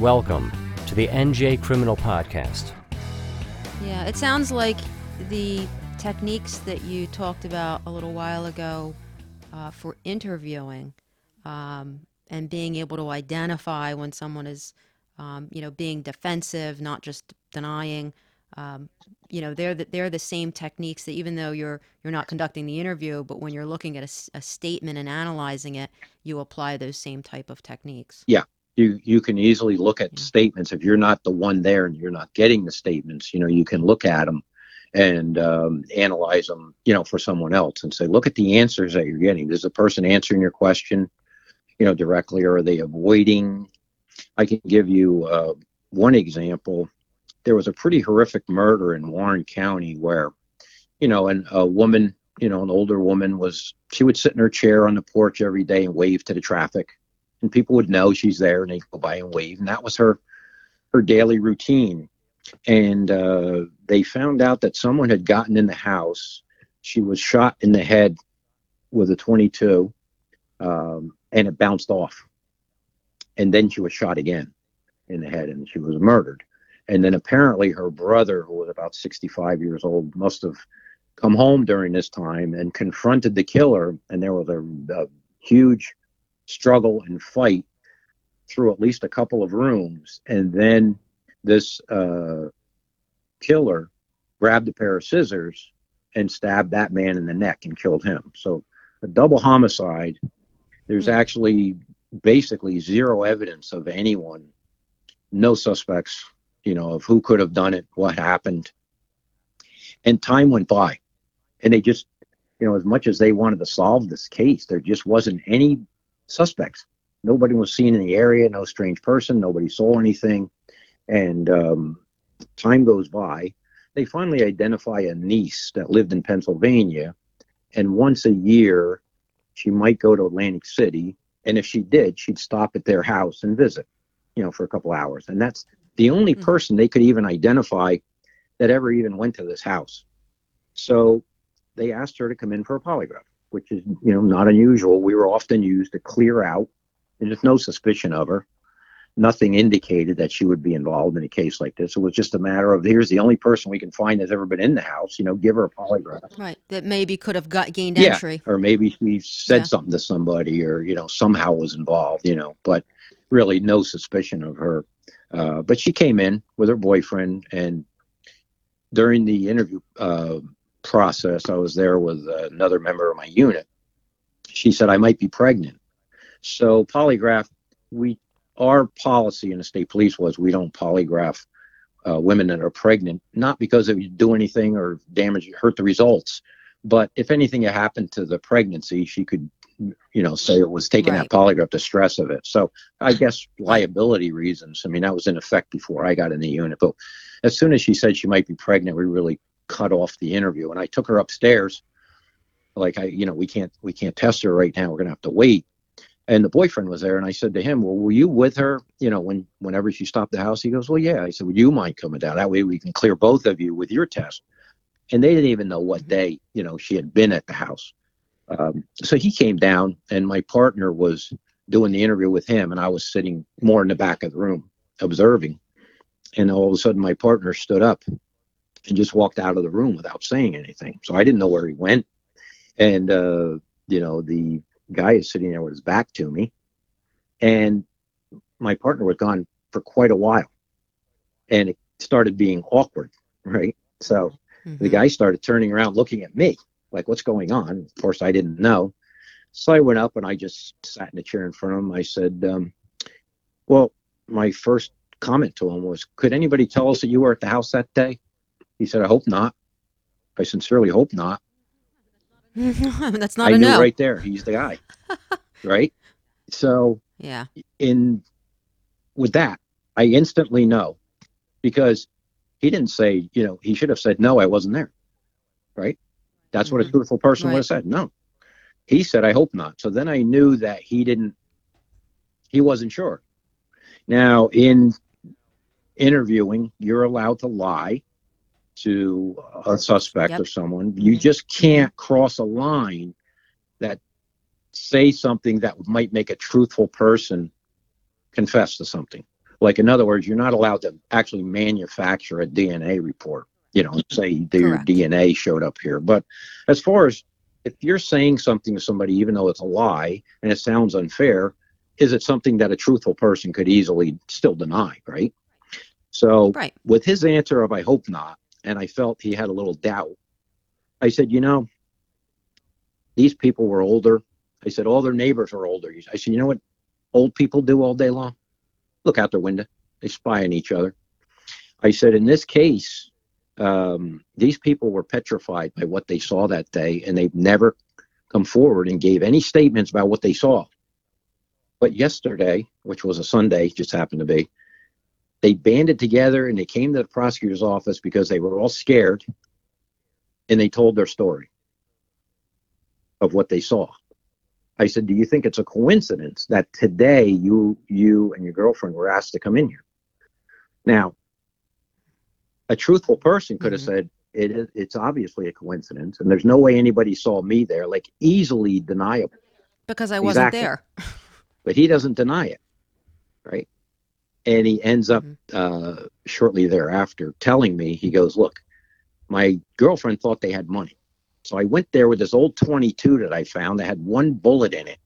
Welcome to the NJ Criminal Podcast. Yeah, it sounds like the techniques that you talked about a little while ago uh, for interviewing um, and being able to identify when someone is, um, you know, being defensive, not just denying. Um, you know, they're the, they're the same techniques that even though you're you're not conducting the interview, but when you're looking at a, a statement and analyzing it, you apply those same type of techniques. Yeah, you you can easily look at statements if you're not the one there and you're not getting the statements. You know, you can look at them and um, analyze them. You know, for someone else and say, look at the answers that you're getting. Is the person answering your question, you know, directly, or are they avoiding? I can give you uh, one example. There was a pretty horrific murder in Warren County where, you know, and a woman, you know, an older woman was she would sit in her chair on the porch every day and wave to the traffic and people would know she's there and they'd go by and wave and that was her her daily routine. And uh, they found out that someone had gotten in the house. She was shot in the head with a 22 um, and it bounced off. And then she was shot again in the head and she was murdered. And then apparently her brother who was about 65 years old must have come home during this time and confronted the killer and there was a, a huge struggle and fight through at least a couple of rooms. And then this uh, killer grabbed a pair of scissors and stabbed that man in the neck and killed him. So a double homicide there's Hmm. actually basically zero evidence of anyone no suspects you know of who could have done it what happened. And time went by and they just you know as much as they wanted to solve this case there just wasn't any suspects. Nobody was seen in the area, no strange person, nobody saw anything. And um, time goes by. They finally identify a niece that lived in Pennsylvania. And once a year, she might go to Atlantic City. And if she did, she'd stop at their house and visit, you know, for a couple hours. And that's the only Mhm. person they could even identify that ever even went to this house. So they asked her to come in for a polygraph which is you know not unusual. We were often used to clear out, and there's no suspicion of her. Nothing indicated that she would be involved in a case like this. It was just a matter of here's the only person we can find that's ever been in the house. You know, give her a polygraph. Right. That maybe could have got gained Yeah. entry. Or maybe she said Yeah. something to somebody, or you know somehow was involved. You know, but really no suspicion of her. Uh, but she came in with her boyfriend, and during the interview uh, process, I was there with another member of my unit. She said I might be pregnant. So polygraph, we our policy in the state police was we don't polygraph uh, women that are pregnant, not because it would do anything or damage hurt the results, but if anything had happened to the pregnancy, she could, you know, say it was taking Right. that polygraph, the stress of it. So I guess liability reasons. I mean, that was in effect before I got in the unit, but as soon as she said she might be pregnant, we really cut off the interview and I took her upstairs. Like I, you know, we can't we can't test her right now. We're gonna have to wait. And the boyfriend was there, and I said to him, "Well, were you with her? You know, when whenever she stopped the house?" He goes, "Well, yeah." I said, "Would you mind coming down? That way we can clear both of you with your test." And they didn't even know what Mhm. day, you know, she had been at the house. Um, so he came down, and my partner was doing the interview with him, and I was sitting more in the back of the room observing. And all of a sudden, my partner stood up and just walked out of the room without saying anything. So I didn't know where he went. And, uh, you know, the guy is sitting there with his back to me. And my partner was gone for quite a while. And it started being awkward, right? So the Mhm. guy started turning around looking at me, like, what's going on? Of course, I didn't know. So I went up and I just sat in a chair in front of him. I said, um, Well, my first comment to him was, Could anybody tell us that you were at the house that day? He said, I hope not. I sincerely hope not. That's not I a knew no. right there, he's the guy. right? So, Yeah. in with that, I instantly know because he didn't say, you know, he should have said, no, I wasn't there. Right? That's what a Mhm. truthful person would have said. No. He said, I hope not. So then I knew that he didn't, he wasn't sure. Now, in interviewing, you're allowed to lie to a suspect Yep. or someone. You just can't cross a line that say something that might make a truthful person confess to something Like, in other words, you're not allowed to actually manufacture a DNA report, you know, say Correct. DNA showed up here. But as far as if you're saying something to somebody, even though it's a lie and it sounds unfair, is it something that a truthful person could easily still deny, right? So, Right. with his answer of I hope not, and I felt he had a little doubt, I said, you know, these people were older. I said, all their neighbors are older. I said, you know what old people do all day long? Look out their window. They spy on each other. I said, in this case, um, these people were petrified by what they saw that day, and they've never come forward and gave any statements about what they saw. But yesterday, which was a Sunday, just happened to be, they banded together and they came to the prosecutor's office because they were all scared and they told their story of what they saw. I said, "Do you think it's a coincidence that today you you and your girlfriend were asked to come in here?" Now, a truthful person could have Mhm. said, "It is. It's obviously a coincidence, and there's no way anybody saw me there. Like easily deniable." Because I wasn't Exactly. there. But he doesn't deny it, right? And he ends up Mhm. uh, shortly thereafter telling me, he goes, "Look, my girlfriend thought they had money." So I went there with this old 22 that I found that had one bullet in it.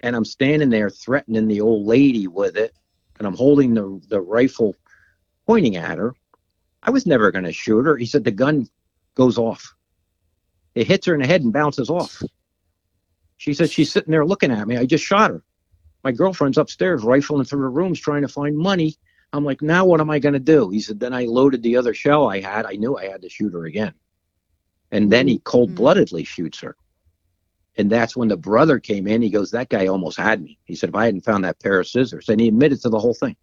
And I'm standing there threatening the old lady with it. And I'm holding the, the rifle pointing at her. I was never going to shoot her. He said the gun goes off. It hits her in the head and bounces off. She said she's sitting there looking at me. I just shot her. My girlfriend's upstairs rifling through her rooms trying to find money. I'm like, now what am I going to do? He said, then I loaded the other shell I had. I knew I had to shoot her again. And then he mm-hmm. cold bloodedly shoots her. And that's when the brother came in. He goes, That guy almost had me. He said, If I hadn't found that pair of scissors, and he admitted to the whole thing.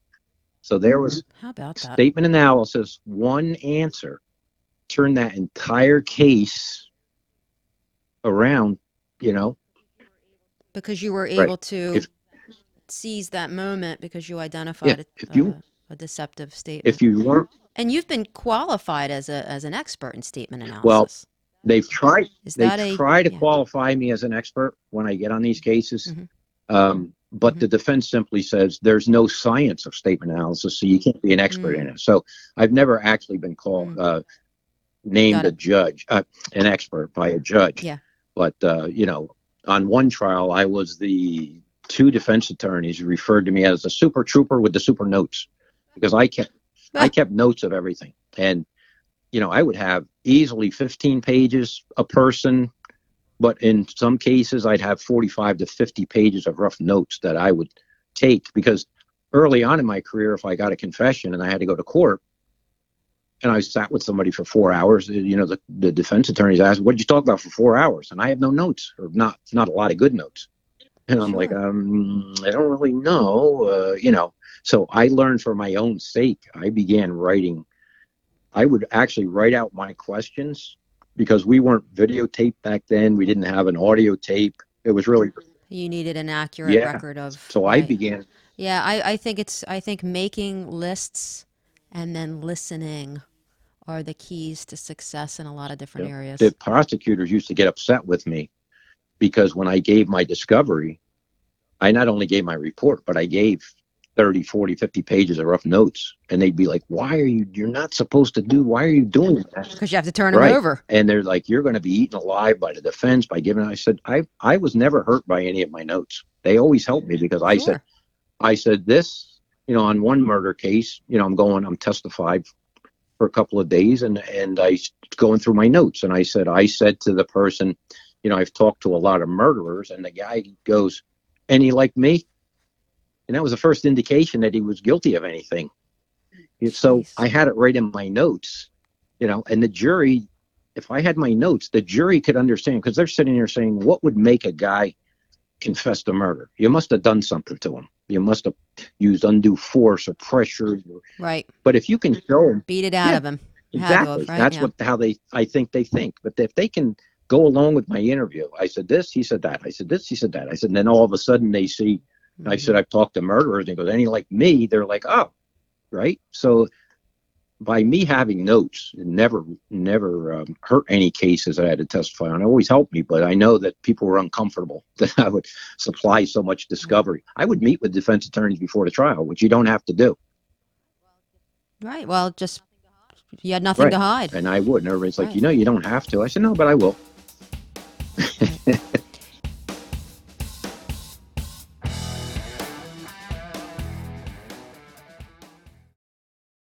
So there was mm-hmm. that? statement analysis, one answer turned that entire case around, you know. Because you were Right. able to If- seize that moment because you identified a, if you- a, a deceptive statement. If you weren't, and you've been qualified as a as an expert in statement analysis. Well, they've tried is they that a try to yeah. qualify me as an expert when I get on these cases. Mhm. Um, but Mhm. the defense simply says there's no science of statement analysis, so you can't be an expert Mm. in it. So I've never actually been called, uh, named a judge, uh, an expert by a judge. Yeah. But, uh, you know, on one trial, I was the two defense attorneys referred to me as a super trooper with the super notes because I kept, I kept notes of everything. And, you know, I would have easily 15 pages a person, but in some cases I'd have 45 to 50 pages of rough notes that I would take because early on in my career, if I got a confession and I had to go to court and I sat with somebody for four hours, eh, you know, the, the defense attorneys asked, what did you talk about for four hours? And I have no notes or not, not a lot of good notes. And I'm like, um, I don't really know, uh, you know. So I learned for my own sake. I began writing. I would actually write out my questions because we weren't videotaped back then. We didn't have an audio tape. It was really you needed an accurate Yeah. record of so. I right. began. Yeah, I, I think it's I think making lists and then listening are the keys to success in a lot of different Yeah. areas. The prosecutors used to get upset with me because when I gave my discovery, I not only gave my report, but I gave 30, 40, 50 pages of rough notes. And they'd be like, why are you, you're not supposed to do, why are you doing that? Because you have to turn them Right. over. And they're like, you're going to be eaten alive by the defense by giving. I said, I, I was never hurt by any of my notes. They always helped me because I said, I said this, you know, on one murder case, you know, I'm going, I'm testified for a couple of days and, and I going through my notes and I said, I said to the person, you know, I've talked to a lot of murderers and the guy goes, any like me? And that was the first indication that he was guilty of anything. And So Jeez. I had it right in my notes, you know, and the jury, if I had my notes, the jury could understand because they're sitting there saying, what would make a guy confess to murder? You must have done something to him. You must have used undue force or pressure. Right. But if you can show them Beat it out Yeah, of him. Exactly, have, right? that's Yeah. what how they I think they think. But if they can go along with my interview, I said this, he said that, I said this, he said that, I said, and then all of a sudden they see I Mhm. said, I've talked to murderers. And he goes, any like me? They're like, oh, right. So by me having notes, it never never um, hurt any cases that I had to testify on. It always helped me, but I know that people were uncomfortable that I would supply so much discovery. I would meet with defense attorneys before the trial, which you don't have to do. Right. Well, just you had nothing Right. to hide. And I would. And everybody's like, you know, you don't have to. I said, no, but I will. Yeah.